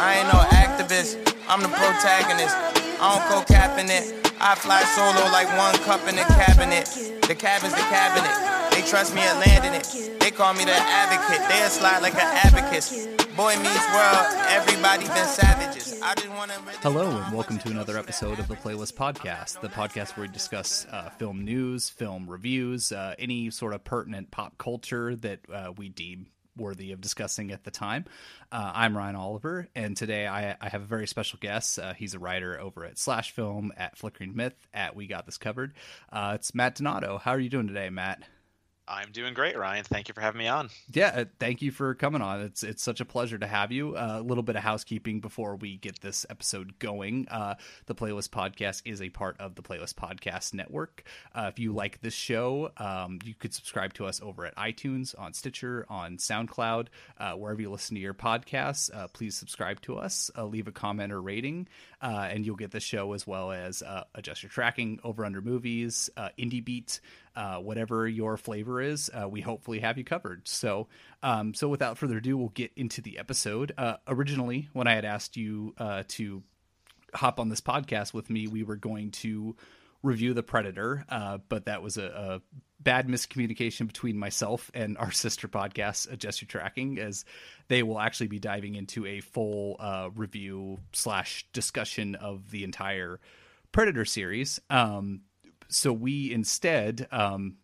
I ain't no activist, I'm the protagonist. I don't go capping it. I fly solo like one cup in the cabinet. The cabin's the cabinet. They trust me at landing it. They call me the advocate. They slide like an abacus. Boy meets world, everybody been savages. I just wanna. Hello, and welcome to another episode of the Playlist Podcast, the podcast where we discuss uh, film news, film reviews, uh, any sort of pertinent pop culture that uh, we deem worthy of discussing at the time. Uh, I'm Ryan Oliver, and today I, I have a very special guest. Uh, he's a writer over at Slash Film, at Flickering Myth, at We Got This Covered. Uh, it's Matt Donato. How are you doing today, Matt? I'm doing great, Ryan. Thank you for having me on. Yeah, uh, thank you for coming on. It's it's such a pleasure to have you. Uh, a little bit of housekeeping before we get this episode going. Uh, the Playlist Podcast is a part of the Playlist Podcast Network. Uh, if you like this show, um, you could subscribe to us over at iTunes, on Stitcher, on SoundCloud, uh, wherever you listen to your podcasts. Uh, please subscribe to us, leave a comment or rating, and you'll get the show as well as adjust your tracking over under movies, Indie Beat uh, whatever your flavor is, uh, we hopefully have you covered. So, um, so without further ado, we'll get into the episode. Uh, originally, when I had asked you uh, to hop on this podcast with me, we were going to review the Predator, uh, but that was a, a, bad miscommunication between myself and our sister podcast, Adjust Your Tracking, as they will actually be diving into a full review slash discussion of the entire Predator series. Um, so we instead um,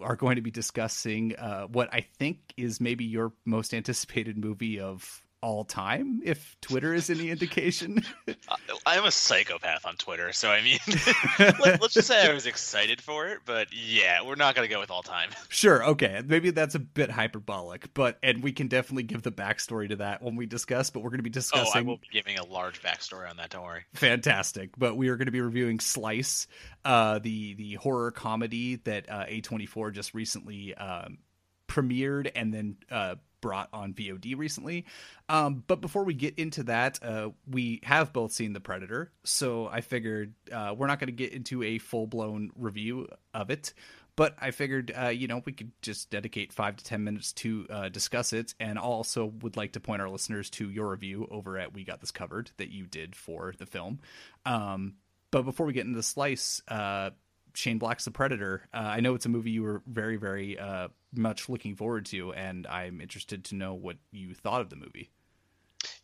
are going to be discussing uh, what I think is maybe your most anticipated movie of all time if twitter is any indication? I'm a psychopath on twitter so i mean let, us just say i was excited for it but yeah we're not going to go with all time. Sure okay maybe that's a bit hyperbolic but and we can definitely give the backstory to that when we discuss but we're going to be discussing oh i will be giving a large backstory on that don't worry. Fantastic but we are going to be reviewing slice uh the the horror comedy that uh a24 just recently um premiered and then uh brought on VOD recently. Um, but before we get into that, uh, we have both seen The Predator, so I figured uh, we're not going to get into a full blown review of it. But I figured, uh, you know, we could just dedicate five to ten minutes to uh, discuss it, and also would like to point our listeners to your review over at We Got This Covered that you did for the film. Um, but before we get into the slice, uh, Shane Black's The Predator. Uh, I know it's a movie you were very, very uh, much looking forward to, and I'm interested to know what you thought of the movie.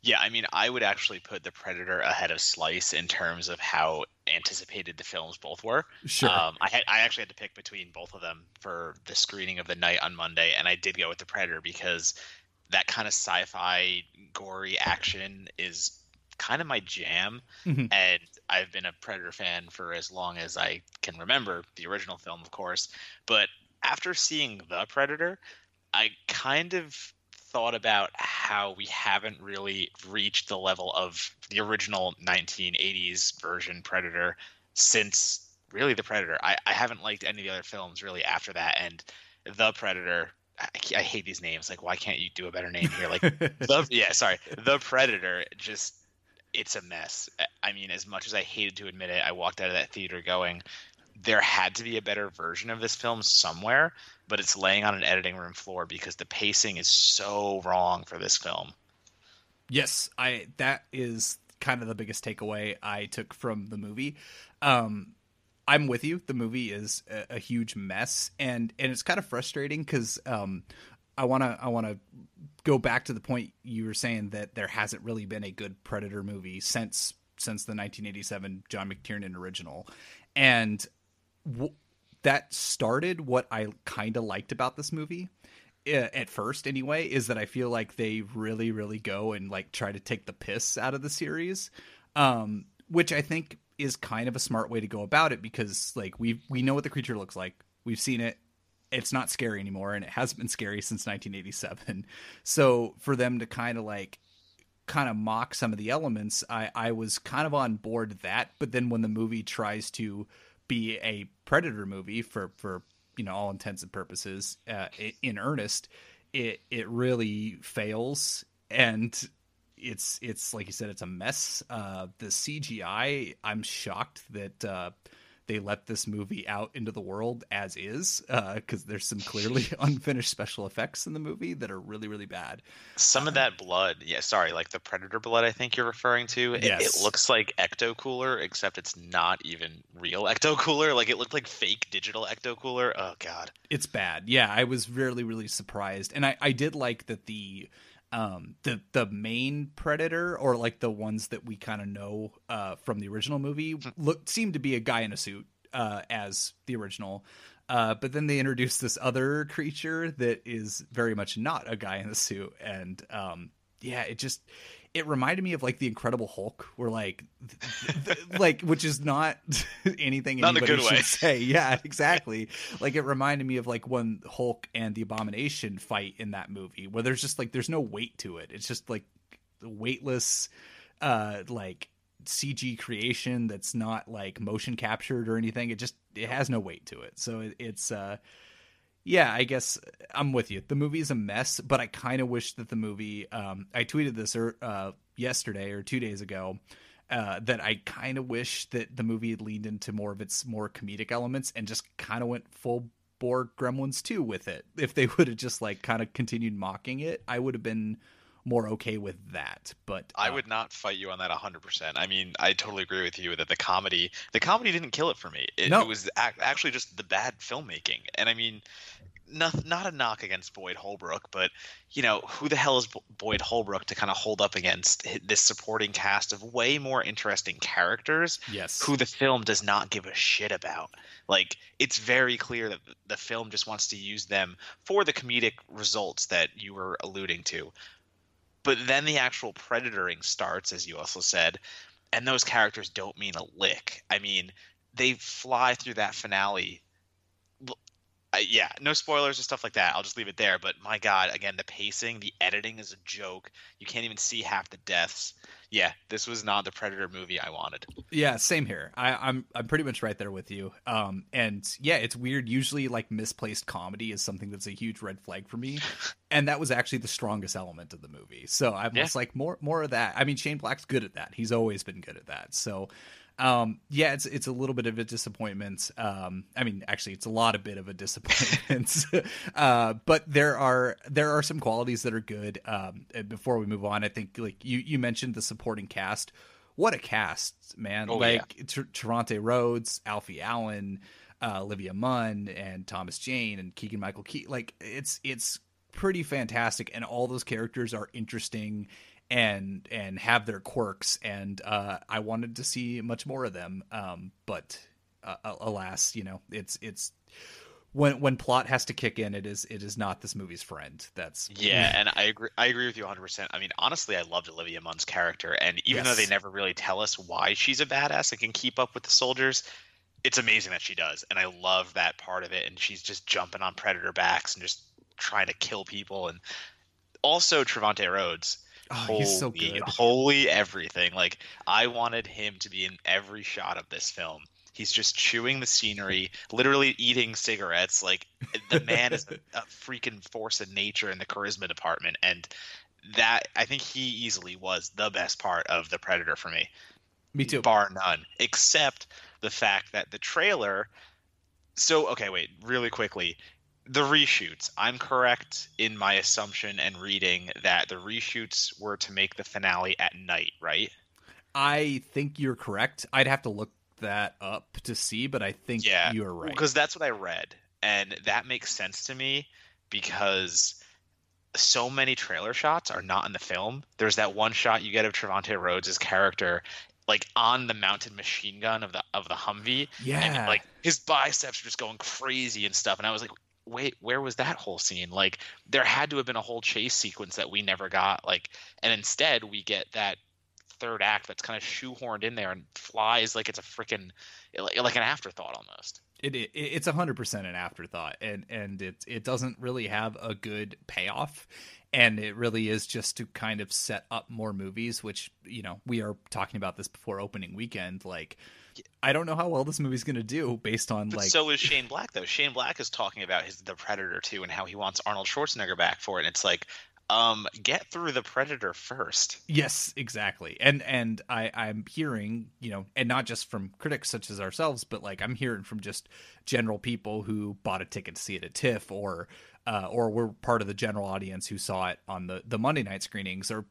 Yeah, I mean, I would actually put The Predator ahead of Slice in terms of how anticipated the films both were. Sure. Um, I had I actually had to pick between both of them for the screening of the night on Monday, and I did go with The Predator because that kind of sci-fi gory action is kind of my jam mm-hmm. and i've been a predator fan for as long as i can remember the original film of course but after seeing the predator i kind of thought about how we haven't really reached the level of the original 1980s version predator since really the predator I, I haven't liked any of the other films really after that and the predator I, I, hate these names. Like, why can't you do a better name here? Like, the yeah, sorry, the Predator just it's a mess. I mean, as much as I hated to admit it, I walked out of that theater going, there had to be a better version of this film somewhere, but it's laying on an editing room floor because the pacing is so wrong for this film. Yes, I that is kind of the biggest takeaway I took from the movie. Um, I'm with you. The movie is a, a, huge mess, and and it's kind of frustrating because um, I want to I want to go back to the point you were saying that there hasn't really been a good Predator movie since since the 1987 John McTiernan original, and w- that started what I kind of liked about this movie at first anyway is that I feel like they really really go and like try to take the piss out of the series um, which I think is kind of a smart way to go about it because like we we know what the creature looks like. We've seen it it's not scary anymore and it hasn't been scary since 1987 so for them to kind of like kind of mock some of the elements, I, I was kind of on board that. But then when the movie tries to be a Predator movie for, for you know, all intents and purposes uh, in earnest, it, it really fails. And it's, it's like you said, it's a mess. Uh, the CGI, I'm shocked that, uh, they let this movie out into the world as is because uh, there's some clearly unfinished special effects in the movie that are really really bad. Some of that blood yeah sorry like the predator blood i think you're referring to it, yes. it looks like ecto cooler except it's not even real ecto cooler like it looked like fake digital ecto cooler oh god. It's bad. Yeah i was really really surprised. And i i did like that the um the the main predator or like the ones that we kind of know uh from the original movie hmm. look seemed to be a guy in a suit uh as the original uh but then they introduced this other creature that is very much not a guy in a suit and um yeah it just it reminded me of like the Incredible Hulk, where like, th- th- like which is not anything not anybody should way. say. Yeah, exactly. like it reminded me of like when Hulk and the Abomination fight in that movie, where there's just like there's no weight to it. It's just like weightless, uh, like CG creation that's not like motion captured or anything. It just it has no weight to it. So it, it's uh yeah, I guess I'm with you. The movie is a mess, but I kind of wish that the movie. Um, I tweeted this er, uh, yesterday or two days ago. Uh, that I kind of wish that the movie had leaned into more of its more comedic elements and just kind of went full bore Gremlins 2 with it. If they would have just like kind of continued mocking it, I would have been more okay with that. But uh, I would not fight you on that 100%. I mean, I totally agree with you that the comedy, the comedy didn't kill it for me. It, no. it was ac- actually just the bad filmmaking. And I mean, not, not a knock against Boyd Holbrook, but you know who the hell is Boyd Holbrook to kind of hold up against this supporting cast of way more interesting characters? Yes, who the film does not give a shit about. Like it's very clear that the film just wants to use them for the comedic results that you were alluding to. But then the actual predatoring starts, as you also said, and those characters don't mean a lick. I mean, they fly through that finale uh, yeah, no spoilers and stuff like that. I'll just leave it there. But my God, again, the pacing, the editing is a joke. You can't even see half the deaths. Yeah, this was not the Predator movie I wanted. Yeah, same here. I, am I'm, I'm pretty much right there with you. Um, and yeah, it's weird. Usually, like misplaced comedy is something that's a huge red flag for me, and that was actually the strongest element of the movie. So I'm yeah. just like more more of that. I mean, Shane Black's good at that. He's always been good at that. So um, yeah, it's it's a little bit of a disappointment. Um, I mean, actually, it's a lot of bit of a disappointment. uh, but there are there are some qualities that are good. Um, before we move on, I think like you you mentioned the supporting cast. What a cast, man! Oh, like yeah. Trevante Rhodes, Alfie Allen, uh, Olivia Munn, and Thomas Jane, and Keegan Michael Key. Like it's it's pretty fantastic, and all those characters are interesting and and have their quirks and uh, I wanted to see much more of them um, but uh, alas you know it's it's when when plot has to kick in it is it is not this movie's friend that's yeah and I agree I agree with you 100% I mean honestly I loved Olivia Munn's character and even yes. though they never really tell us why she's a badass and can keep up with the soldiers it's amazing that she does and I love that part of it and she's just jumping on predator backs and just trying to kill people and also Trevante Rhodes Oh, holy, he's so good. Holy everything. Like I wanted him to be in every shot of this film. He's just chewing the scenery, literally eating cigarettes. Like the man is a freaking force of nature in the charisma department, and that I think he easily was the best part of the Predator for me. Me too, bar none. Except the fact that the trailer. So okay, wait, really quickly the reshoots. I'm correct in my assumption and reading that the reshoots were to make the finale at night, right? I think you're correct. I'd have to look that up to see, but I think yeah, you're right. Because that's what I read. And that makes sense to me because so many trailer shots are not in the film. There's that one shot you get of Trevante Rhodes' character like on the mounted machine gun of the of the Humvee. Yeah. And, like his biceps are just going crazy and stuff. And I was like, wait, where was that whole scene? Like there had to have been a whole chase sequence that we never got. Like, and instead we get that third act that's kind of shoehorned in there and flies like it's a freaking like an afterthought almost. It, it it's a hundred percent an afterthought, and and it it doesn't really have a good payoff. and it really is just to kind of set up more movies which you know we are talking about this before opening weekend like i don't know how well this movie's going to do based on But like so is Shane Black though. Shane Black is talking about his The Predator too and how he wants Arnold Schwarzenegger back for it. And it's like, um, get through The Predator first. Yes, exactly. And and I I'm hearing, you know, and not just from critics such as ourselves, but like I'm hearing from just general people who bought a ticket to see it at TIFF or uh, or were part of the general audience who saw it on the the Monday night screenings are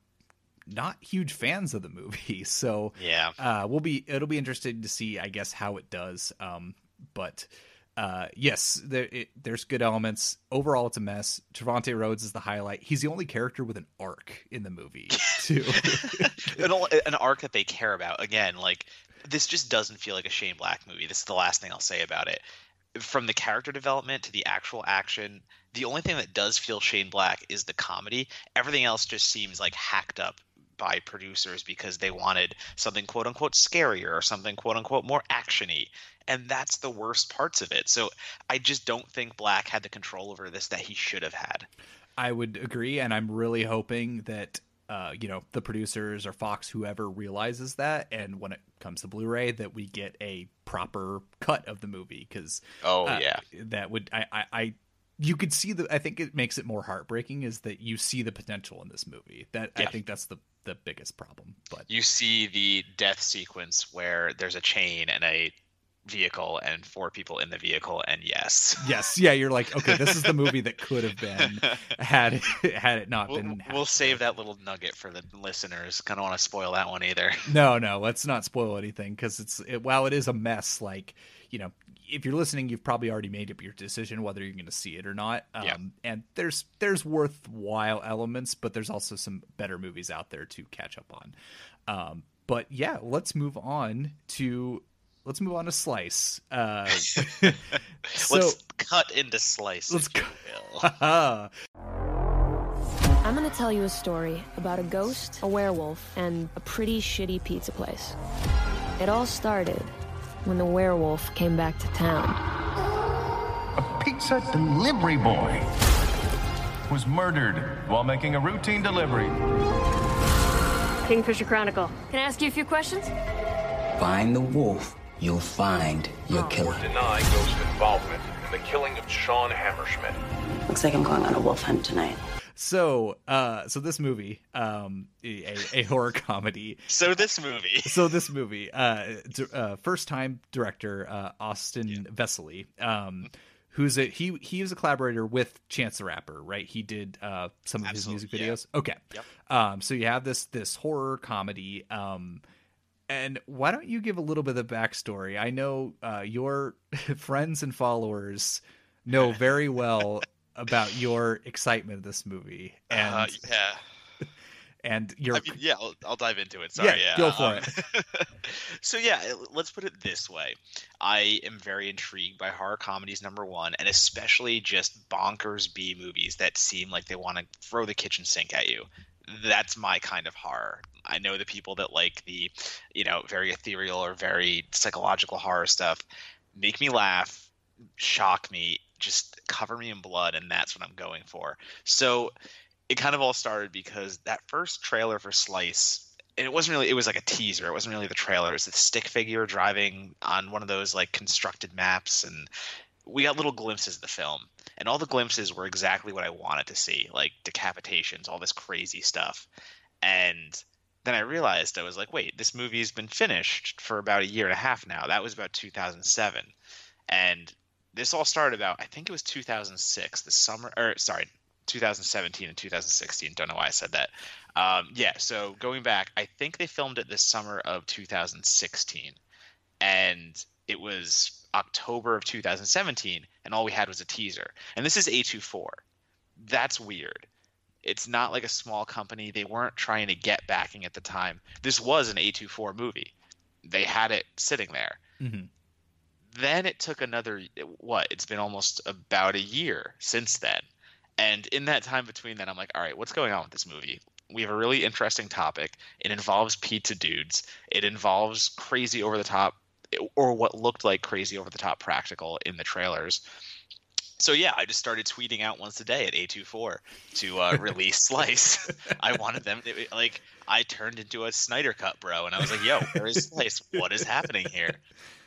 not huge fans of the movie. So Yeah. uh, we'll be it'll be interesting to see, I guess, how it does. Um, but uh, yes, there, it, there's good elements. Overall, it's a mess. Trevante Rhodes is the highlight. He's the only character with an arc in the movie, too. an, an, arc that they care about. Again, like this just doesn't feel like a Shane Black movie. This is the last thing I'll say about it. From the character development to the actual action, the only thing that does feel Shane Black is the comedy. Everything else just seems like hacked up by producers because they wanted something quote unquote scarier or something quote unquote more actiony. And that's the worst parts of it. So I just don't think Black had the control over this that he should have had. I would agree, and I'm really hoping that uh, you know the producers or Fox, whoever realizes that, and when it comes to Blu-ray, that we get a proper cut of the movie because Oh uh, yeah. that would I, I I you could see the I think it makes it more heartbreaking is that you see the potential in this movie. That I think that's the the biggest problem. But you see the death sequence where there's a chain and a vehicle and four people in the vehicle and yes yes, yeah, you're like, okay, this is the movie that could have been had it, had it not we'll, been. we'll save that little nugget for the listeners kind of want to spoil that one either No, no, let's not spoil anything because it's it, while it is a mess. Like you know, if you're listening, you've probably already made up your decision whether you're going to see it or not. Um, Yeah. And there's there's worthwhile elements, but there's also some better movies out there to catch up on. Um, but yeah, let's move on to let's move on to Slice. Uh, so let's cut into slice let's if cu- I'm gonna tell you a story about a ghost, a werewolf, and a pretty shitty pizza place. It all started when the werewolf came back to town. A pizza delivery boy was murdered while making a routine delivery. Kingfisher Chronicle. Can I ask you a few questions? Find the wolf, you'll find your killer. deny Ghost's involvement in the killing of Sean Hammerschmidt. Looks like I'm going on a wolf hunt tonight. so uh, so this movie, um, a, a horror comedy. so this movie so this movie uh, d- uh first time director uh austin vesely um who's a he he was a collaborator with chance the rapper right he did uh some of his Absolutely, music yeah. videos okay Yep. um so you have this this horror comedy um and why don't you give a little bit of the backstory i know uh your friends and followers know very well about your excitement of this movie and uh, yeah and your I mean, yeah, I'll, I'll dive into it. Sorry, Yeah, yeah, go for um, so yeah, let's put it this way: I am very intrigued by horror comedies, number one, and especially just bonkers B movies that seem like they want to throw the kitchen sink at you. That's my kind of horror. I know the people that like the, you know, very ethereal or very psychological horror stuff make me laugh, shock me, just cover me in blood, and that's what I'm going for. So it kind of all started because that first trailer for Slice, and it wasn't really, it was like a teaser. It wasn't really the trailer. It was the stick figure driving on one of those like constructed maps. And we got little glimpses of the film. And all the glimpses were exactly what I wanted to see like decapitations, all this crazy stuff. And then I realized I was like, wait, this movie's been finished for about a year and a half now. That was about 2007. And this all started about, I think it was 2006, the summer, or sorry, 2017 and 2016. Don't know why I said that. Um, yeah, so going back, I think they filmed it this summer of 2016, and it was October of 2017, and all we had was a teaser. And this is A24. That's weird. It's not like a small company. They weren't trying to get backing at the time. This was an A24 movie. They had it sitting there Mhm. then it took another what it's been almost about a year since then and in that time between then i'm like all right what's going on with this movie we have a really interesting topic it involves pizza dudes it involves crazy over the top or what looked like crazy over the top practical in the trailers so yeah, I just started tweeting out once a day at A24 to uh, release Slice. I wanted them to like I turned into a Snyder cut bro, and I was like, "Yo, where is Slice? What is happening here?"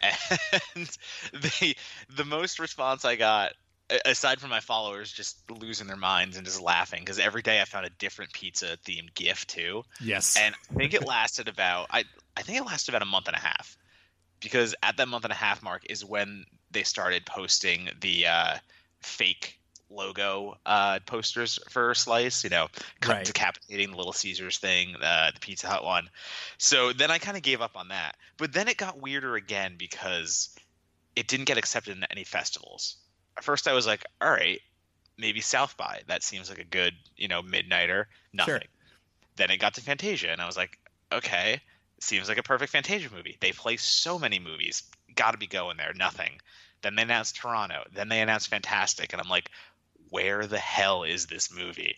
And the the most response I got, aside from my followers just losing their minds and just laughing, because every day I found a different pizza themed gift too. Yes, and I think it lasted about I I think it lasted about a month and a half, because at that month and a half mark is when they started posting the. Uh, fake logo uh, posters for Slice, you know, right. decapitating the Little Caesars thing, uh, the Pizza Hut one. So then I kind of gave up on that. But then it got weirder again because it didn't get accepted in any festivals. At first I was like, all right, maybe South by. That seems like a good, you know, midnighter. Nothing. Sure. Then it got to Fantasia, and I was like, okay, seems like a perfect Fantasia movie. They play so many movies. Got to be going there. Nothing. Then they announced Toronto. Then they announced Fantastic, and I'm like, where the hell is this movie?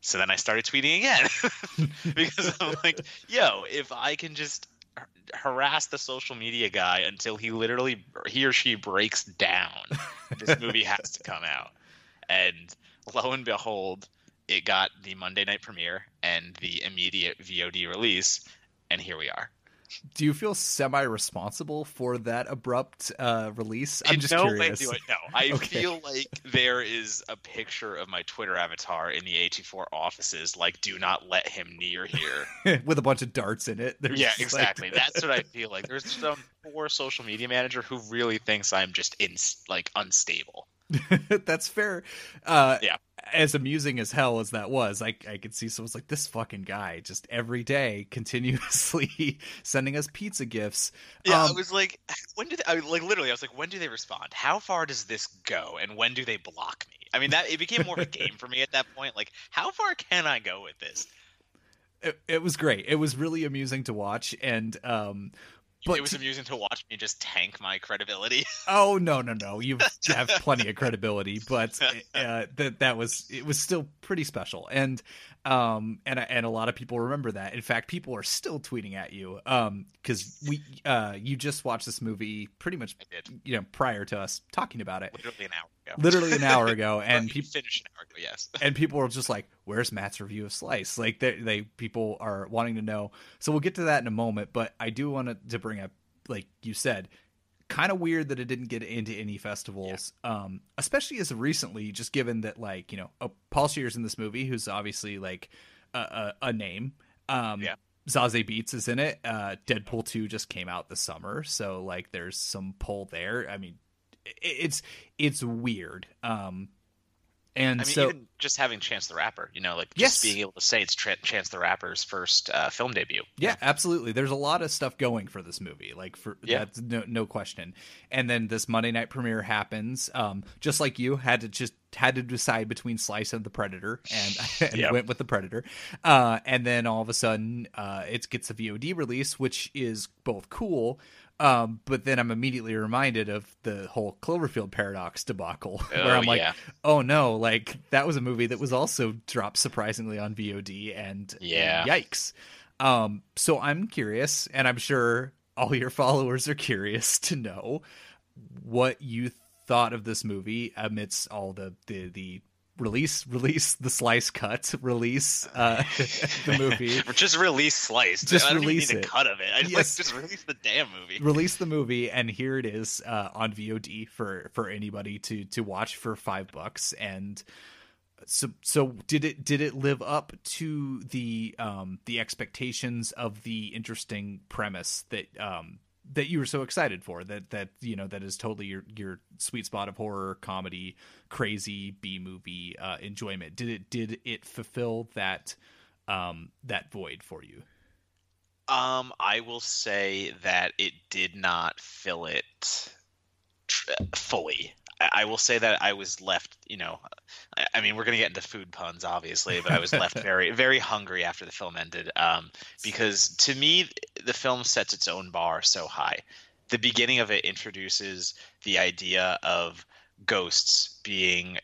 So then I started tweeting again because I'm like, yo, if I can just harass the social media guy until he literally he or she breaks down, this movie has to come out. And lo and behold, it got the Monday night premiere and the immediate VOD release, and here we are do you feel semi-responsible for that abrupt uh, release? I'm just no curious. I, no, I okay. feel like there is a picture of my Twitter avatar in the A24 offices, like "Do not let him near here," with a bunch of darts in it. There's yeah, exactly. Like... That's what I feel like. There's some poor social media manager who really thinks I'm just in like unstable. That's fair. Uh, yeah. As amusing as hell as that was, I I could see someone's like this fucking guy just every day continuously sending us pizza gifts. Yeah, um, I was like, when do I, like literally? I was like, when do they respond? How far does this go? And when do they block me? I mean, that it became more of a game for me at that point. Like, how far can I go with this? It, it was great. It was really amusing to watch, and um, but it was amusing to watch me just tank my credibility. oh no, no, no! You have plenty of credibility, but uh, that that was it was still pretty special, and um and and a lot of people remember that. In fact, people are still tweeting at you um because we uh you just watched this movie pretty much you know prior to us talking about it. Literally an hour ago. Literally an hour ago, and people finished an hour ago. Yes, and people were just like, "Where's Matt's review of Slice?" Like they they people are wanting to know. So we'll get to that in a moment, but I do want to bring up, like you said, kind of weird that it didn't get into any festivals, yeah. um, especially as of recently, just given that like you know oh, Paul Scheer's in this movie, who's obviously like a, a, a name. Um, yeah. Zazie Beetz is in it. Uh, Deadpool two just came out this summer, so like there's some pull there. I mean, it's it's weird. Um, and I mean, so, even just having Chance the Rapper, you know, like just yes. being able to say it's Chance the Rapper's first uh, film debut. Yeah, absolutely. There's a lot of stuff going for this movie, like for yeah. that's no, no question. And then this Monday night premiere happens. Um, just like you had to just had to decide between Slice and the Predator, and, and yep. went with the Predator. Uh, and then all of a sudden, uh, it gets a VOD release, which is both cool um, but then I'm immediately reminded of the whole Cloverfield paradox debacle, oh, where I'm like, yeah. oh no, like that was a movie that was also dropped surprisingly on VOD, and yeah, yikes. Um, so I'm curious, and I'm sure all your followers are curious to know what you thought of this movie amidst all the the the release release the slice cut release uh the movie. Just release slice. Just I don't release even need it. a cut of it. I yes. like, just release the damn movie. Release the movie and here it is uh on VOD for for anybody to to watch for five bucks. And so so did it did it live up to the um the expectations of the interesting premise that um that you were so excited for that that you know that is totally your your sweet spot of horror comedy crazy b movie uh, enjoyment. Did it did it fulfill that um that void for you? Um i will say that it did not fill it tr- fully I will say that I was left, you know, I, mean, we're going to get into food puns, obviously, but I was left very, very hungry after the film ended. Um, because to me, the film sets its own bar so high. The beginning of it introduces the idea of ghosts being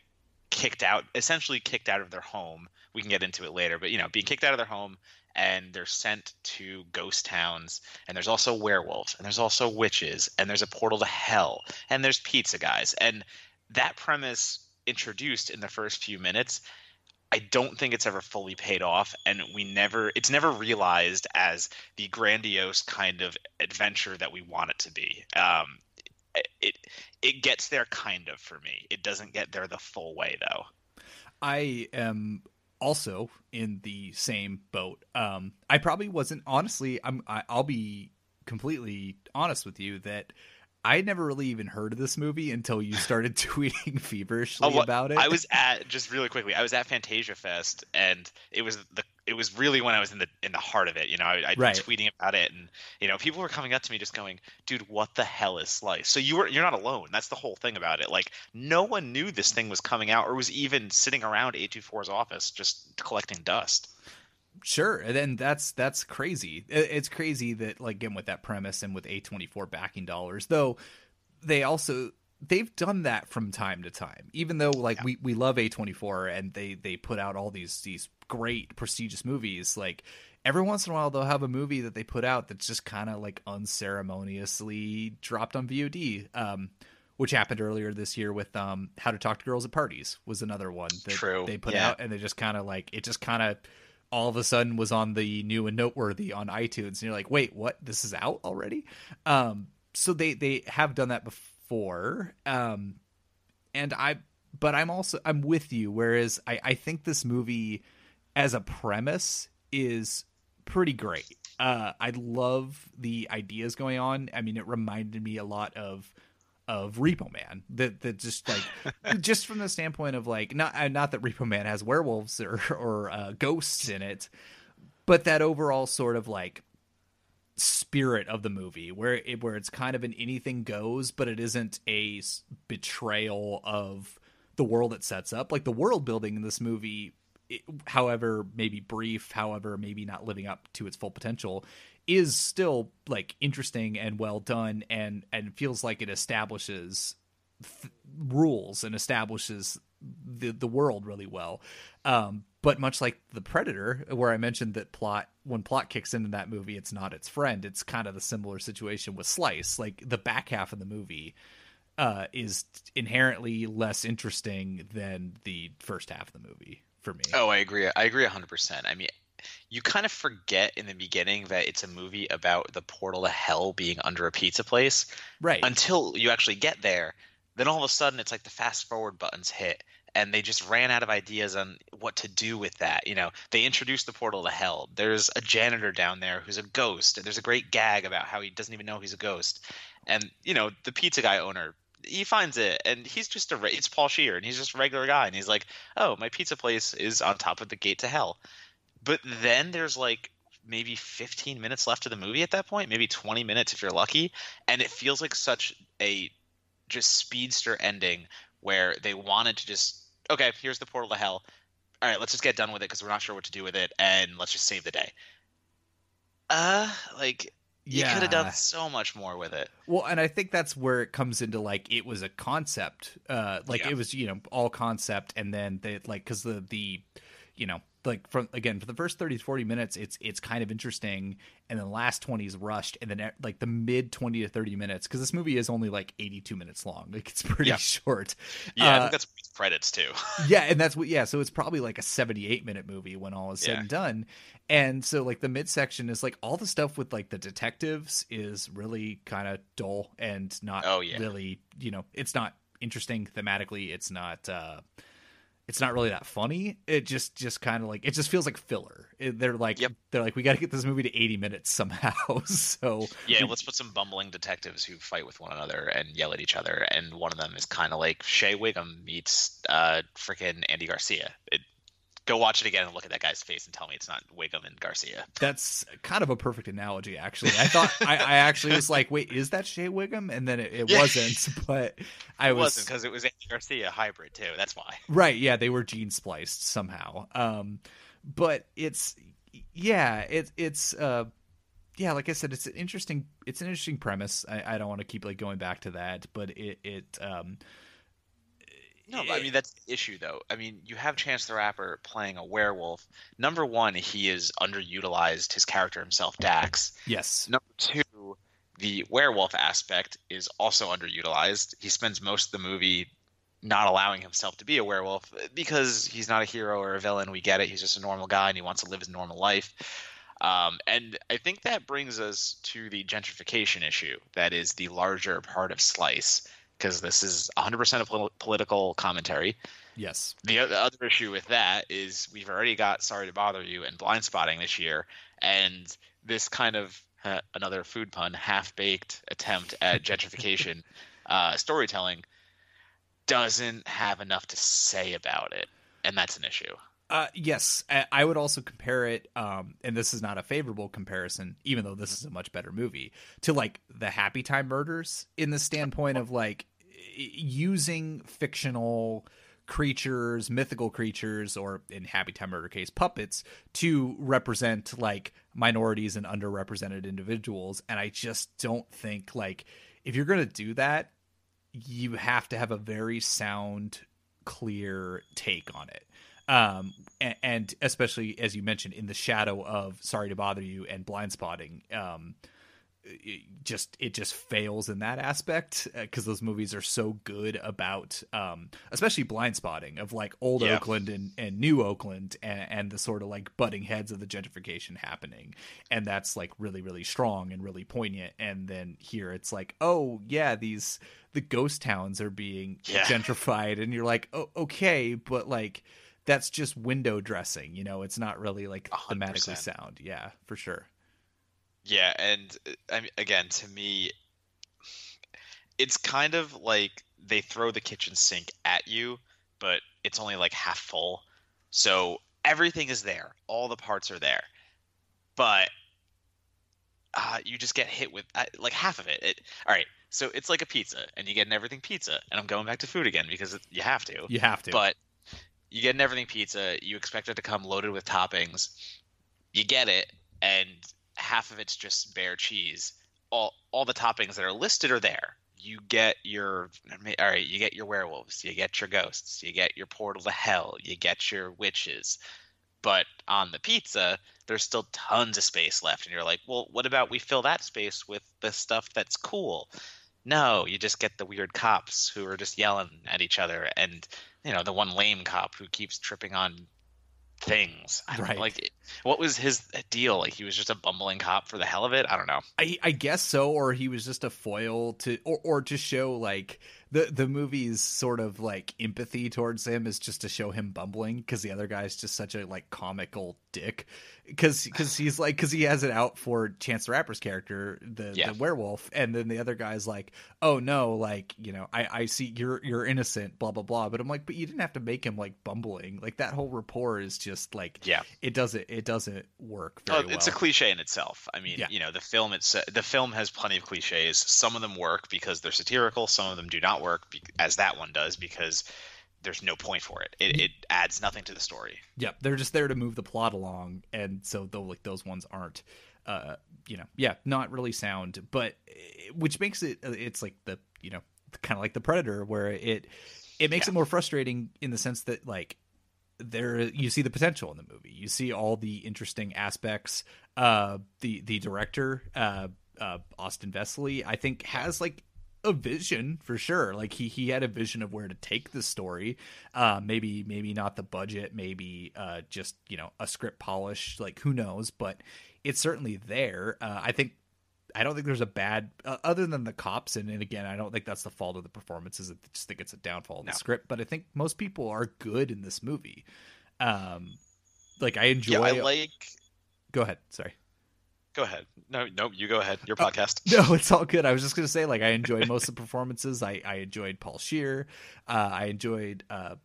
kicked out, essentially kicked out of their home. We can get into it later, but you know, being kicked out of their home and they're sent to ghost towns and there's also werewolves and there's also witches and there's a portal to hell and there's pizza guys and that premise introduced in the first few minutes I don't think it's ever fully paid off, and we never it's never realized as the grandiose kind of adventure that we want it to be. Um, it it gets there kind of for me. It doesn't get there the full way though. I am also in the same boat. Um, I probably wasn't honestly. I'm. I, I'll be completely honest with you that I never really even heard of this movie until you started tweeting feverishly oh, about it. I was at just really quickly. I was at Fantasia Fest, and it was the it was really when I was in the in the heart of it. You know, I, I'd right. been tweeting about it, and you know, people were coming up to me just going, "Dude, what the hell is Slice?" So you were you're not alone. That's the whole thing about it. Like no one knew this thing was coming out, or was even sitting around A24's office just collecting dust. Sure, and then that's that's crazy. It's crazy that like again with that premise and with A24 backing dollars, though they also they've done that from time to time. Even though like yeah. we we love A24 and they they put out all these these great prestigious movies, like every once in a while they'll have a movie that they put out that's just kind of like unceremoniously dropped on VOD. Um, which happened earlier this year with um, How to Talk to Girls at Parties was another one that True. they put yeah. out and they just kind of like it just kind of all of a sudden was on the new and noteworthy on iTunes, and you're like, wait, what? This is out already? Um, so they they have done that before, um, and I, but I'm also I'm with you. Whereas I I think this movie as a premise is pretty great. Uh, I love the ideas going on. I mean, it reminded me a lot of of Repo Man. That that just like just from the standpoint of like not uh, not that Repo Man has werewolves or or uh, ghosts in it, but that overall sort of like spirit of the movie where it where it's kind of an anything goes, but it isn't a betrayal of the world it sets up. Like the world building in this movie it, however maybe brief however maybe not living up to its full potential is still like interesting and well done and and feels like it establishes th- rules and establishes the the world really well. Um, but much like the Predator, where I mentioned that plot when plot kicks into that movie, it's not its friend. It's kind of the similar situation with Slice. Like the back half of the movie uh, is inherently less interesting than the first half of the movie for me. Oh, I agree. I agree hundred percent. I mean, you kind of forget in the beginning that it's a movie about the portal to hell being under a pizza place. Right. Until you actually get there. Then all of a sudden it's like the fast forward buttons hit and they just ran out of ideas on what to do with that. You know, they introduced the portal to hell. There's a janitor down there who's a ghost, and there's a great gag about how he doesn't even know he's a ghost. And you know, the pizza guy owner, he finds it, and he's just a it's Paul Scheer, and he's just a regular guy, and he's like, oh, my pizza place is on top of the gate to hell. But then there's like maybe 15 minutes left of the movie at that point, maybe 20 minutes if you're lucky, and it feels like such a just speedster ending where they wanted to just okay, here's the portal to hell. All right, let's just get done with it because we're not sure what to do with it, and let's just save the day. Uh, like you yeah. could have done so much more with it. Well, and I think that's where it comes into like it was a concept, uh, like yeah. it was you know all concept, and then they like because the the you know like from again for the first 30 to 40 minutes it's it's kind of interesting and then the last 20 is rushed and then like the mid 20 to 30 minutes because this movie is only like 82 minutes long like it's pretty yeah. short yeah uh, i think that's credits too yeah and that's what yeah so it's probably like a 78 minute movie when all is said yeah. and done and so like the midsection is like all the stuff with like the detectives is really kind of dull and not oh, yeah. really you know it's not interesting thematically it's not uh it's not really that funny. It just just kind of like it just feels like filler. It, they're like yep. they're like we got to get this movie to 80 minutes somehow. so yeah, we, let's put some bumbling detectives who fight with one another and yell at each other, and one of them is kind of like Shea Whigham meets uh freaking Andy Garcia. Go watch it again and look at that guy's face and tell me it's not Whigham and Garcia. That's kind of a perfect analogy, actually. I thought I, I, actually was like, wait, is that Shea Whigham? And then it, it yeah. wasn't, but I it was wasn't because it was Andy Garcia hybrid too. That's why. Right? Yeah, they were gene spliced somehow. Um, but it's yeah, it, it's uh, yeah, like I said, it's an interesting it's an interesting premise. I, I don't want to keep like going back to that, but it it um no, I mean that's the issue though. I mean, you have Chance the Rapper playing a werewolf. Number one, he is underutilized. His character himself, Dax. Yes. Number two, the werewolf aspect is also underutilized. He spends most of the movie not allowing himself to be a werewolf because he's not a hero or a villain. We get it. He's just a normal guy and he wants to live his normal life. Um, and I think that brings us to the gentrification issue that is the larger part of Slice because this is 100% of pol- political commentary. Yes. The other issue with that is we've already got Sorry to Bother You and Blindspotting this year, and this kind of uh, another food pun, half baked attempt at gentrification uh, storytelling doesn't have enough to say about it, and that's an issue. Uh, yes, I would also compare it, um, and this is not a favorable comparison, even though this is a much better movie, to like the Happy Time Murders in the standpoint of like using fictional creatures, mythical creatures, or in Happy Time Murder case, puppets, to represent like minorities and underrepresented individuals. And I just don't think like if you're going to do that, you have to have a very sound, clear take on it um, and, and, especially as you mentioned in the shadow of sorry to bother you and blindspotting um, it just it just fails in that aspect because uh, those movies are so good about um, especially blindspotting of like old yeah. oakland and, and new oakland and, and, the sort of like butting heads of the gentrification happening and that's like really really strong and really poignant and then here it's like oh yeah these the ghost towns are being yeah. gentrified and you're like oh okay but like that's just window dressing. You know, it's not really like 100%. thematically sound. Yeah, for sure. Yeah, and uh, I mean, again, to me, it's kind of like they throw the kitchen sink at you, but it's only like half full. So everything is there, all the parts are there, but uh, you just get hit with uh, like half of it. it. All right, so it's like a pizza, and you get an everything pizza, and I'm going back to food again because you have to. You have to. But you get an everything pizza. You expect it to come loaded with toppings. You get it, and half of it's just bare cheese. All all the toppings that are listed are there. You get your all right. You get your werewolves. You get your ghosts. You get your portal to hell. You get your witches. But on the pizza, there's still tons of space left, and you're like, well, what about we fill that space with the stuff that's cool? No, you just get the weird cops who are just yelling at each other, and you know the one lame cop who keeps tripping on things. I don't right. know, like what was his deal? Like he was just a bumbling cop for the hell of it. I don't know. I, I guess so, or he was just a foil to, or or to show like the the movie's sort of like empathy towards him is just to show him bumbling because the other guy's just such a like comical dick because because he's like because he has it out for Chance the Rapper's character, the, yeah. the werewolf, and then the other guy's like, oh no, like you know, I I see you're you're innocent, blah blah blah. But I'm like, but you didn't have to make him like bumbling. Like that whole rapport is just like, yeah, it doesn't it doesn't work. Oh, it's well. a cliche in itself. I mean, yeah. you know, the film it's the film has plenty of cliches. Some of them work because they're satirical. Some of them do not work as that one does because there's no point for it. It, it adds nothing to the story. Yep, they're just there to move the plot along, and so though like those ones aren't, uh, you know, yeah, not really sound, but eh, which makes it uh, it's like the you know kind of like the Predator where it it makes yeah. it more frustrating in the sense that like there you see the potential in the movie you see all the interesting aspects uh the the director uh uh austin vesely i think has like a vision for sure. Like he he had a vision of where to take the story. Uh, maybe maybe not the budget, maybe uh, just you know a script polish. Like who knows? But it's certainly there. Uh, I think I don't think there's a bad uh, other than the cops, and, and again, I don't think that's the fault of the performances. I just think it's a downfall of the script. But I think most people are good in this movie. Um, like I enjoy. Yeah, I like. Go ahead. Sorry. Go ahead. No, no, you go ahead. Your uh, podcast. Uh, no, it's all good. I was just gonna say, like, I enjoyed most of the performances. I I enjoyed Paul Scheer. Uh, I enjoyed uh,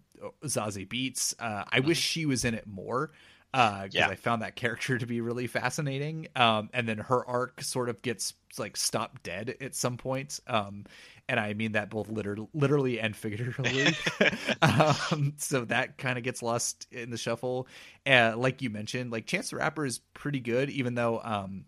Zazie Beetz. Uh, I mm-hmm. wish she was in it more because uh, yeah. I found that character to be really fascinating. Um, and then her arc sort of gets like stopped dead at some point. Um, and I mean that both liter- literally and figuratively. um, so that kind of gets lost in the shuffle. Uh, like you mentioned, like Chance the Rapper is pretty good, even though um,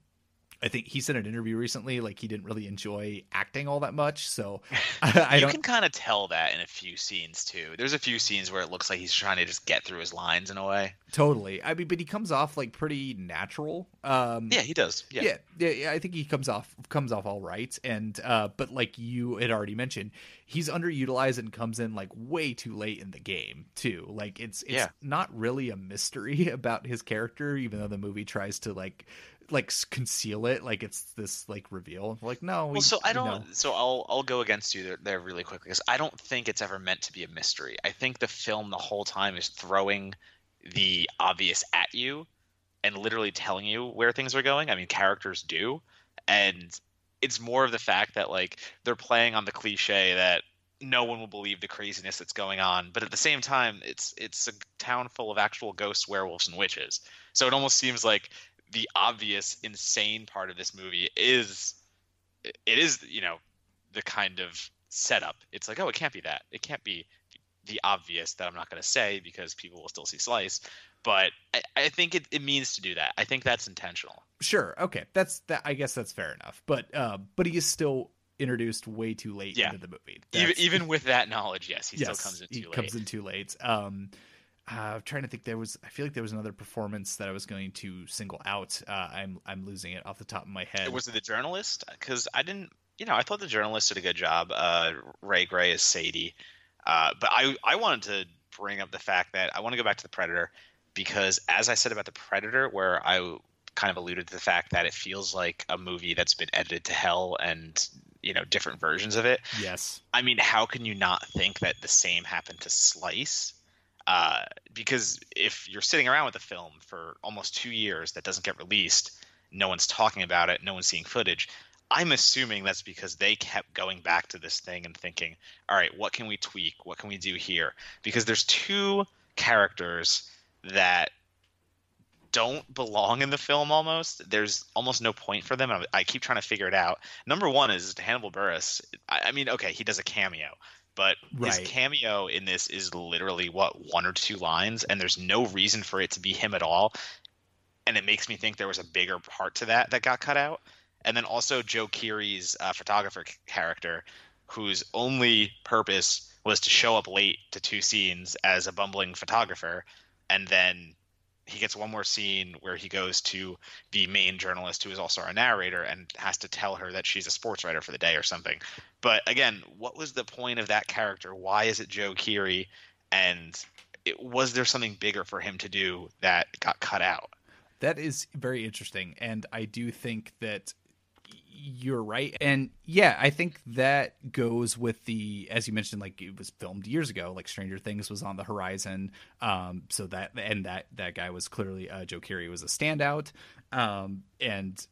I think he said in an interview recently like he didn't really enjoy acting all that much. So I, I you can kind of tell that in a few scenes too. There's a few scenes where it looks like he's trying to just get through his lines in a way. Totally. I mean, but he comes off like pretty natural. Um, Yeah, he does. Yeah. yeah, yeah, yeah, I think he comes off comes off all right. And uh, but like you had already mentioned, he's underutilized and comes in like way too late in the game too. Like it's it's Yeah. not really a mystery about his character, even though the movie tries to like like conceal it. Like it's this like reveal. Like no, we, Well, so I don't. know. So I'll I'll go against you there, there really quickly because I don't think it's ever meant to be a mystery. I think the film the whole time is throwing the obvious at you and literally telling you where things are going. I mean, characters do, and it's more of the fact that like they're playing on the cliche that no one will believe the craziness that's going on, but at the same time, it's it's a town full of actual ghosts, werewolves, and witches. So it almost seems like the obvious insane part of this movie is it is you know the kind of setup it's like oh it can't be that it can't be the obvious that i'm not going to say because people will still see slice but i, I think it, it means to do that i think that's intentional Sure. Okay. That's that. I guess that's fair enough. But uh, but he is still introduced way too late Yeah. into the movie. even, That's- even with that knowledge yes he yes, still comes in he too late comes in too late. Um, I'm trying to think. There was. I feel like there was another performance that I was going to single out. Uh, I'm I'm losing it off the top of my head. was it the journalist because i didn't you know i thought the journalist did a good job uh Rae Gray is sadie uh but i i wanted to bring up the fact that i want to go back to the predator because as i said about the predator where i kind of alluded to the fact that it feels like a movie that's been edited to hell and you know different versions of it yes. I mean, how can you not think that the same happened to Slice? Uh, because if you're sitting around with a film for almost two years that doesn't get released, no one's talking about it, no one's seeing footage. I'm assuming that's because they kept going back to this thing and thinking, all right, what can we tweak? What can we do here? Because there's two characters that don't belong in the film almost. There's almost no point for them. I, keep trying to figure it out. Number one is Hannibal Buress. I mean, okay, he does a cameo, but his cameo in this is literally what one or two lines, and there's no reason for it to be him at all. And it makes me think there was a bigger part to that that got cut out. And then also Joe Keery's uh, photographer character, whose only purpose was to show up late to two scenes as a bumbling photographer, and then he gets one more scene where he goes to the main journalist who is also our narrator and has to tell her that she's a sports writer for the day or something. But again, what was the point of that character? Why is it Joe Keery? And it, was there something bigger for him to do that got cut out? That is very interesting, and I do think that you're right. And yeah, I think that goes with the as you mentioned, like it was filmed years ago. Like Stranger Things was on the horizon, um, so that and that that guy was clearly uh, Joe Keery was a standout, um, and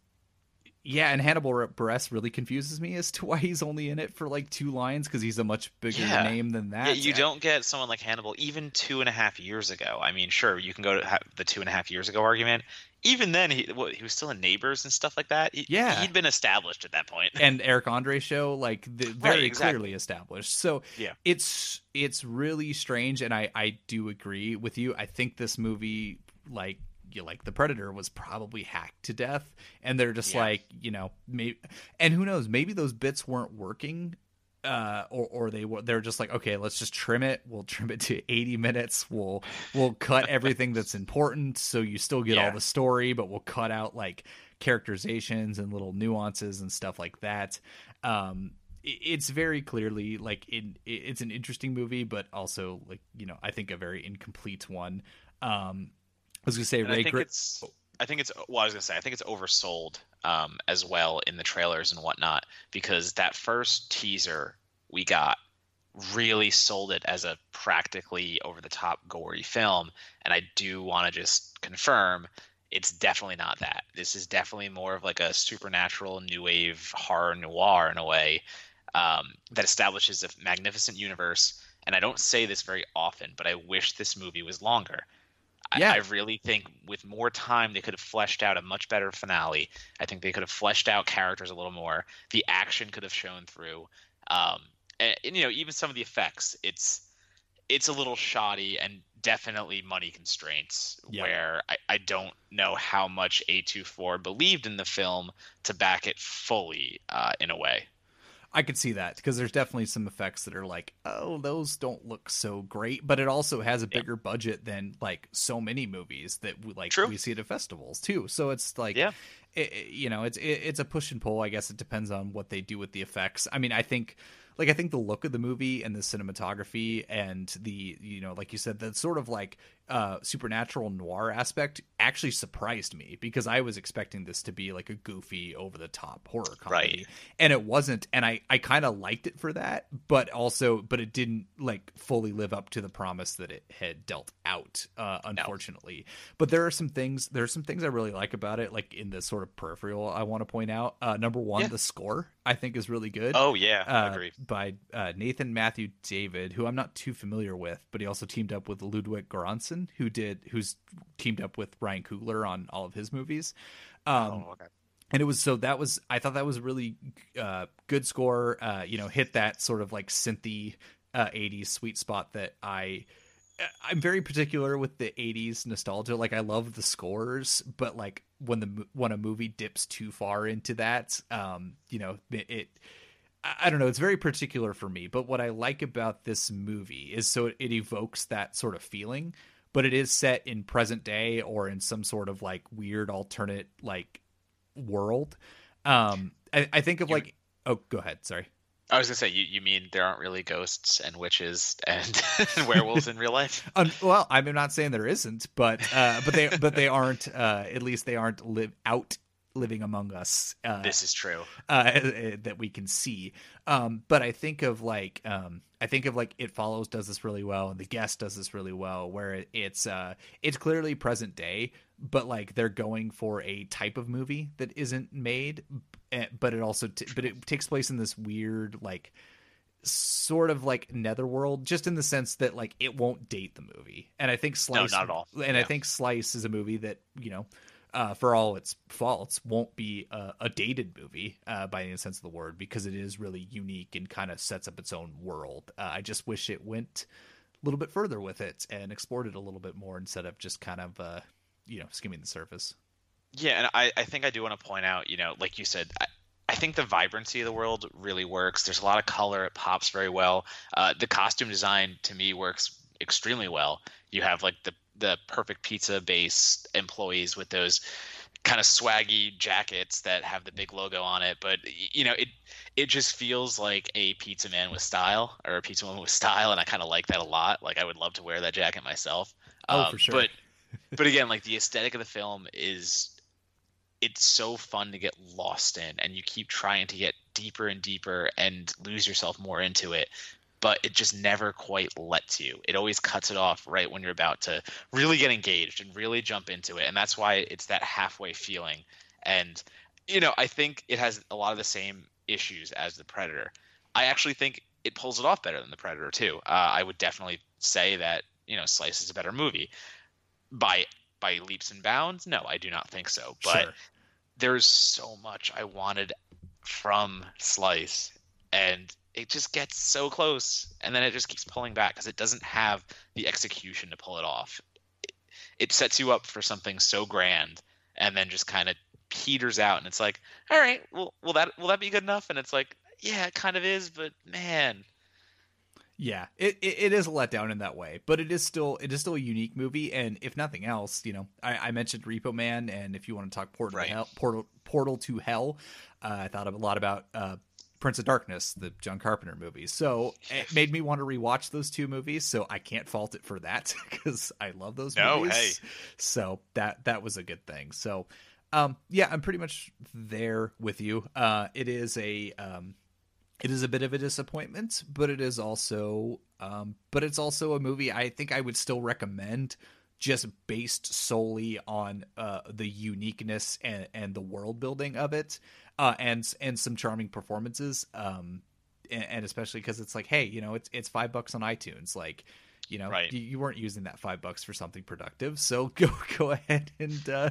yeah, and Hannibal Buress really confuses me as to why he's only in it for like two lines because he's a much bigger Yeah. name than that. Yeah, you don't get someone like Hannibal even two and a half years ago. I mean, sure, you can go to the two and a half years ago argument. Even then, he what, he was still in Neighbors and stuff like that. He, Yeah. he'd been established at that point. and Eric Andre show like the, very exactly. clearly established. So Yeah. it's it's really strange, and I I do agree with you. I think this movie like you like the Predator was probably hacked to death, and they're just Yeah. like you know maybe and who knows maybe those bits weren't working. Uh, or, or they were they're just like okay let's just trim it we'll trim it to 80 minutes we'll we'll cut everything that's important so you still get all the story but we'll cut out like characterizations and little nuances and stuff like that um i- it's very clearly like in it's an interesting movie but also like you know i think a very incomplete one um was gonna say And ray I think Gri- it's I think it's well, I was gonna say I think it's oversold um, as well in the trailers and whatnot because that first teaser we got really sold it as a practically over the top gory film, and I do want to just confirm it's definitely not that. This is definitely more of like a supernatural new wave horror noir in a way um, that establishes a magnificent universe. And I don't say this very often, but I wish this movie was longer. I- Yeah. I, really think with more time they could have fleshed out a much better finale. I think they could have fleshed out characters a little more. The action could have shown through. Um, and, and, you know, even some of the effects, it's it's a little shoddy and definitely money constraints Yeah. where I, I don't know how much A24 believed in the film to back it fully uh, in a way. I could see that because there's definitely some effects that are like, oh, those don't look so great, but it also has a Yeah. bigger budget than like so many movies that we like True. we see at festivals too. So it's like, Yeah. it, you know, it's it, it's a push and pull. I guess it depends on what they do with the effects. I mean, I think. Like I think the look of the movie and the cinematography and the you know like you said that sort of like uh supernatural noir aspect actually surprised me because I was expecting this to be like a goofy over the top horror comedy Right. and it wasn't and i i kind of liked it for that but also but it didn't like fully live up to the promise that it had dealt out uh unfortunately but there are some things there are some things i really like about it like in the sort of peripheral i want to point out uh number one Yeah. the score i think is really good Oh yeah, uh, agree. by uh, Nathan Matthew David, who I'm not too familiar with, but he also teamed up with Ludwig Göransson, who did who's teamed up with Ryan Coogler on all of his movies. Um, oh, okay. and it was so that was I thought that was a really uh, good score. Uh, you know, hit that sort of like synthy uh, '80s sweet spot that I. I'm very particular with the '80s nostalgia. Like I love the scores, but like when the when a movie dips too far into that, um, you know, it, it I don't know. It's very particular for me. But what I like about this movie is so it evokes that sort of feeling, but it is set in present day or in some sort of like weird alternate like world. Um, I, I think of You- like. Oh, go ahead. Sorry. I was gonna say, you, you mean there aren't really ghosts and witches and werewolves in real life? Um, well, I'm not saying there isn't, but uh, but they but they aren't. Uh, at least they aren't live out living among us. Uh, This is true. uh, that we can see. Um, but I think of like um, I think of like It Follows does this really well, and The Guest does this really well, where it, it's uh, it's clearly present day, but like they're going for a type of movie that isn't made, eh, but it also t- but it takes place in this weird like sort of like netherworld just in the sense that like it won't date the movie and i think slice not at all. and i think slice is a movie that you know uh, for all its faults, won't be a, a dated movie uh, by any sense of the word because it is really unique and kind of sets up its own world. Uh, I just wish it went a little bit further with it and explored it a little bit more instead of just kind of, uh, you know, skimming the surface. Yeah, and I, I think I do want to point out, you know, like you said, I, I think the vibrancy of the world really works. There's a lot of color; it pops very well. Uh, the costume design to me works extremely well. You have like the the perfect pizza base employees with those kind of swaggy jackets that have the big logo on it, but you know, it it just feels like a pizza man with style or a pizza woman with style, and I kind of like that a lot. Like I would love to wear that jacket myself. Oh, Um, for sure. But but again, like the aesthetic of the film is it's so fun to get lost in and you keep trying to get deeper and deeper and lose yourself more into it but it just never quite lets you. It always cuts it off right when you're about to really get engaged and really jump into it and that's why it's that halfway feeling. And you know i think it has a lot of the same issues as the predator. I actually think it pulls it off better than the predator too. Uh, i would definitely say that you know slice is a better movie. By by leaps and bounds no i do not think so. But Sure. there's so much I wanted from Slice, and it just gets so close, and then it just keeps pulling back because it doesn't have the execution to pull it off. It, it sets you up for something so grand, and then just kind of peters out, and it's like, all right, well, will that will that be good enough? And it's like, yeah, it kind of is, but man, Yeah, it, it it is a letdown in that way, but it is still it is still a unique movie. And if nothing else, you know, I, I mentioned Repo Man, and if you want to talk Portal Right. to Hell, Portal Portal to Hell, uh, I thought a lot about uh, Prince of Darkness, the John Carpenter movie. So it made me want to rewatch those two movies. So I can't fault it for that because I love those No, movies. So that that was a good thing. So um, yeah, I'm pretty much there with you. Uh, it is a um, it is a bit of a disappointment, but it is also um, but it's also a movie I think I would still recommend just based solely on uh, the uniqueness and, and the world building of it uh, and and some charming performances um, and, and especially because it's like hey you know it's it's five bucks on iTunes like you know Right. you, you weren't using that five bucks for something productive so go go ahead and uh,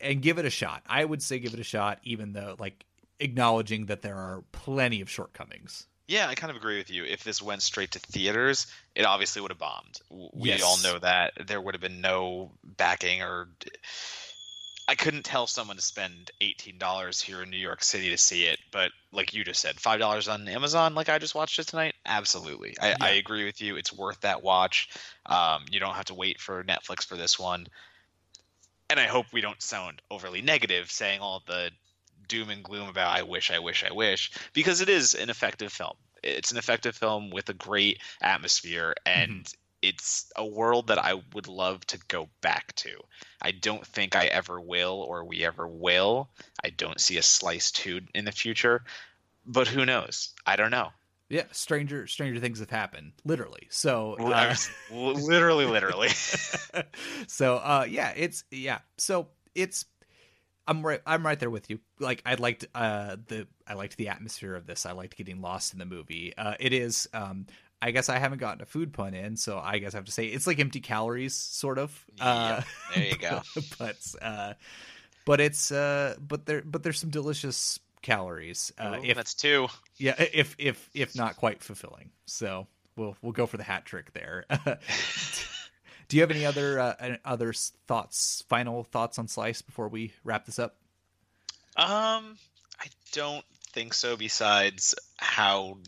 and give it a shot. I would say give it a shot, even though like acknowledging that there are plenty of shortcomings. Yeah, I kind of agree with you. If this went straight to theaters, it obviously would have bombed. We Yes. all know that there would have been no backing or I couldn't tell someone to spend $18 here in New York City to see it, but like you just said, $5 on Amazon like I just watched it tonight, absolutely. I, I agree with you. It's worth that watch. Um, you don't have to wait for Netflix for this one. And I hope we don't sound overly negative saying all the doom and gloom about I wish, I wish, I wish, because it is an effective film. It's an effective film with a great atmosphere, and it's a world that I would love to go back to. I don't think I ever will, or we ever will. I don't see a Slice 2 in the future, but who knows? I don't know. Yeah, stranger stranger things have happened, literally. So uh, literally, literally. so uh yeah, it's yeah. So it's I'm right I'm right there with you. Like I liked uh the I liked the atmosphere of this. I liked getting lost in the movie. Uh it is um I guess I haven't gotten a food pun in, so I guess I have to say it's like empty calories, sort of. Uh, there you go. but uh, but it's uh, but there but there's some delicious calories. Uh, Ooh, if that's two. yeah, if if if not quite fulfilling. So we'll we'll go for the hat trick there. Do you have any other uh, other thoughts, final thoughts on Slice before we wrap this up? Um, I don't think so. Besides how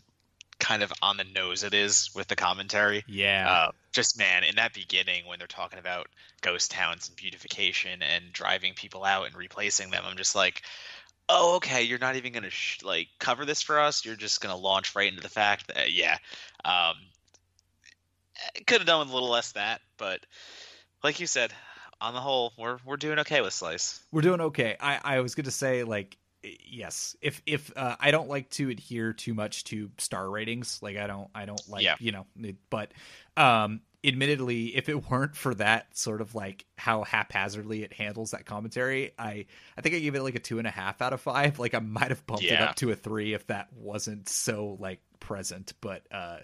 kind of on the nose it is with the commentary. Yeah. Uh, just man, in that beginning when they're talking about ghost towns and beautification and driving people out and replacing them, I'm just like, oh, okay, you're not even gonna sh- like cover this for us. You're just gonna launch right into the fact that yeah, um, could have done with a little less that, but like you said, on the whole, we're we're doing okay with Slice. We're doing okay. I, I was going to say like yes. If if uh, I don't like to adhere too much to star ratings, like I don't I don't like Yeah. you know, but um admittedly if it weren't for that sort of like how haphazardly it handles that commentary i i think i gave it like a two and a half out of five like i might have bumped it up to a three if that wasn't so like present but uh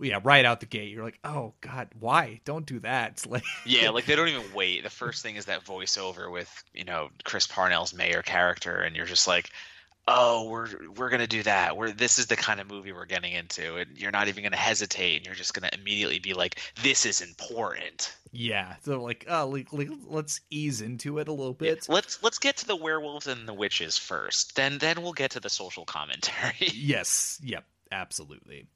yeah right out the gate you're like oh god why don't do that it's like Yeah, like they don't even wait. The first thing is that voiceover with you know Chris Parnell's mayor character, and you're just like, oh, we're we're gonna do that. We're this is the kind of movie we're getting into, and you're not even gonna hesitate, and you're just gonna immediately be like, this is important. yeah so like uh like, like, let's ease into it a little bit Let's let's get to the werewolves and the witches first. Then then we'll get to the social commentary. yes yep absolutely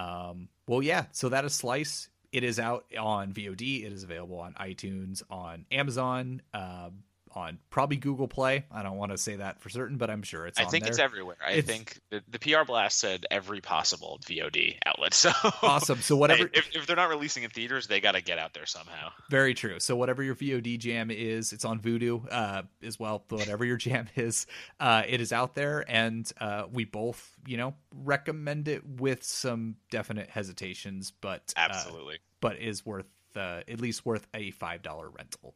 um well yeah so that is slice. It is out on vod it is available on itunes on amazon. Um on probably google play i don't want to say that for certain but i'm sure it's I think it's everywhere. I It's- think the, the PR blast said every possible VOD outlet. So awesome so whatever Hey, if, if they're not releasing in theaters, they got to get out there somehow. Very true. So whatever your VOD jam is, it's on Vudu uh, as well. Whatever your jam is, uh, it is out there, and uh, we both, you know, recommend it with some definite hesitations, but uh, Absolutely. but is worth uh, at least worth a five dollar rental.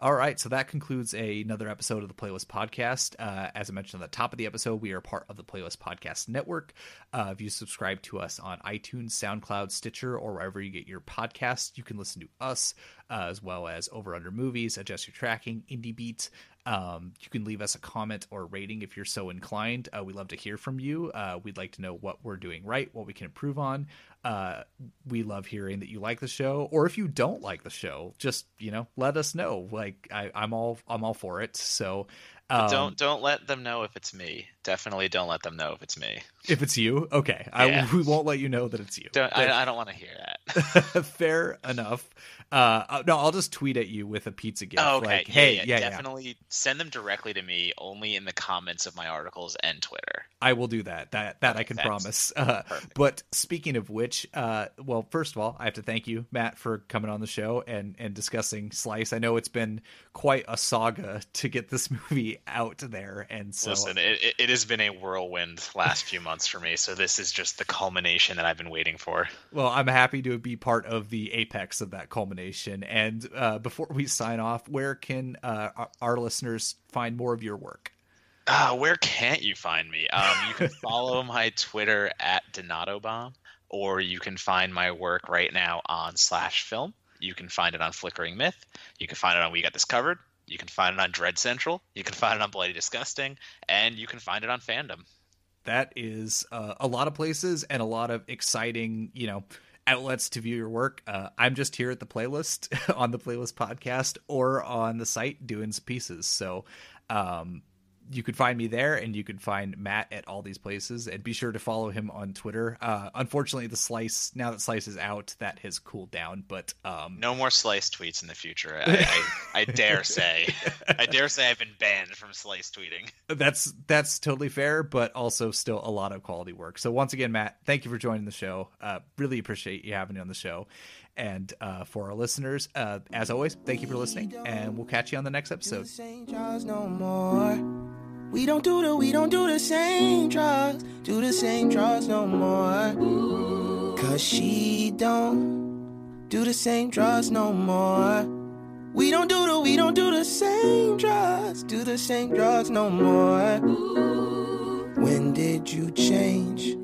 All right, so that concludes a, another episode of the Playlist Podcast. Uh, as I mentioned at the top of the episode, we are part of the Playlist Podcast Network. Uh, if you subscribe to us on iTunes, SoundCloud, Stitcher, or wherever you get your podcasts, you can listen to us uh, as well as Over Under Movies, Adjust Your Tracking, Indie Beat. Um, you can leave us a comment or rating if you're so inclined. Uh, we love to hear from you. Uh, we'd like to know what we're doing right, what we can improve on. Uh, we love hearing that you like the show, or if you don't like the show, just you know, let us know. Like I, I'm all I'm all for it. So um, don't don't let them know if it's me. Definitely don't let them know if it's me. if it's you, okay, Yeah. I we won't let you know that it's you. Don't, I, I don't want to hear that. Fair enough. Uh, uh, no, I'll just tweet at you with a pizza gift. Oh, okay. Like, yeah, hey, yeah, yeah, yeah, definitely send them directly to me. Only in the comments of my articles and Twitter. I will do that. That that I can Thanks. promise. Uh, but speaking of which, uh, well, first of all, I have to thank you, Matt, for coming on the show and and discussing Slice. I know it's been quite a saga to get this movie out there, and so Listen, it, it, it has been a whirlwind last few months for me. So this is just the culmination that I've been waiting for. Well, I'm happy to be part of the apex of that culmination. And uh, before we sign off, where can uh, our, listeners find more of your work? Uh, where can't you find me? Um, you can follow my Twitter at Donatobomb, or you can find my work right now on Slash Film. You can find it on Flickering Myth. You can find it on We Got This Covered. You can find it on Dread Central. You can find it on Bloody Disgusting, and you can find it on Fandom. that is uh, a lot of places and a lot of exciting, you know, outlets to view your work. Uh, I'm just here at the playlist on the playlist podcast or on the site doing some pieces. So, um, you could find me there and you could find Matt at all these places and be sure to follow him on Twitter. Uh, unfortunately the slice now that slice is out that has cooled down, but um, no more slice tweets in the future. I, I, I dare say, I dare say I've been banned from slice tweeting. That's that's totally fair, but also still a lot of quality work. So once again, Matt, thank you for joining the show. Uh, really appreciate you having me on the show. And uh, for our listeners, uh, as always, thank you for listening, and we'll catch you on the next episode. We don't do the, we don't do the same drugs, do the same drugs no more. Cause she don't do the same drugs no more. We don't do the, we don't do the same drugs, do the same drugs no more. When did you change?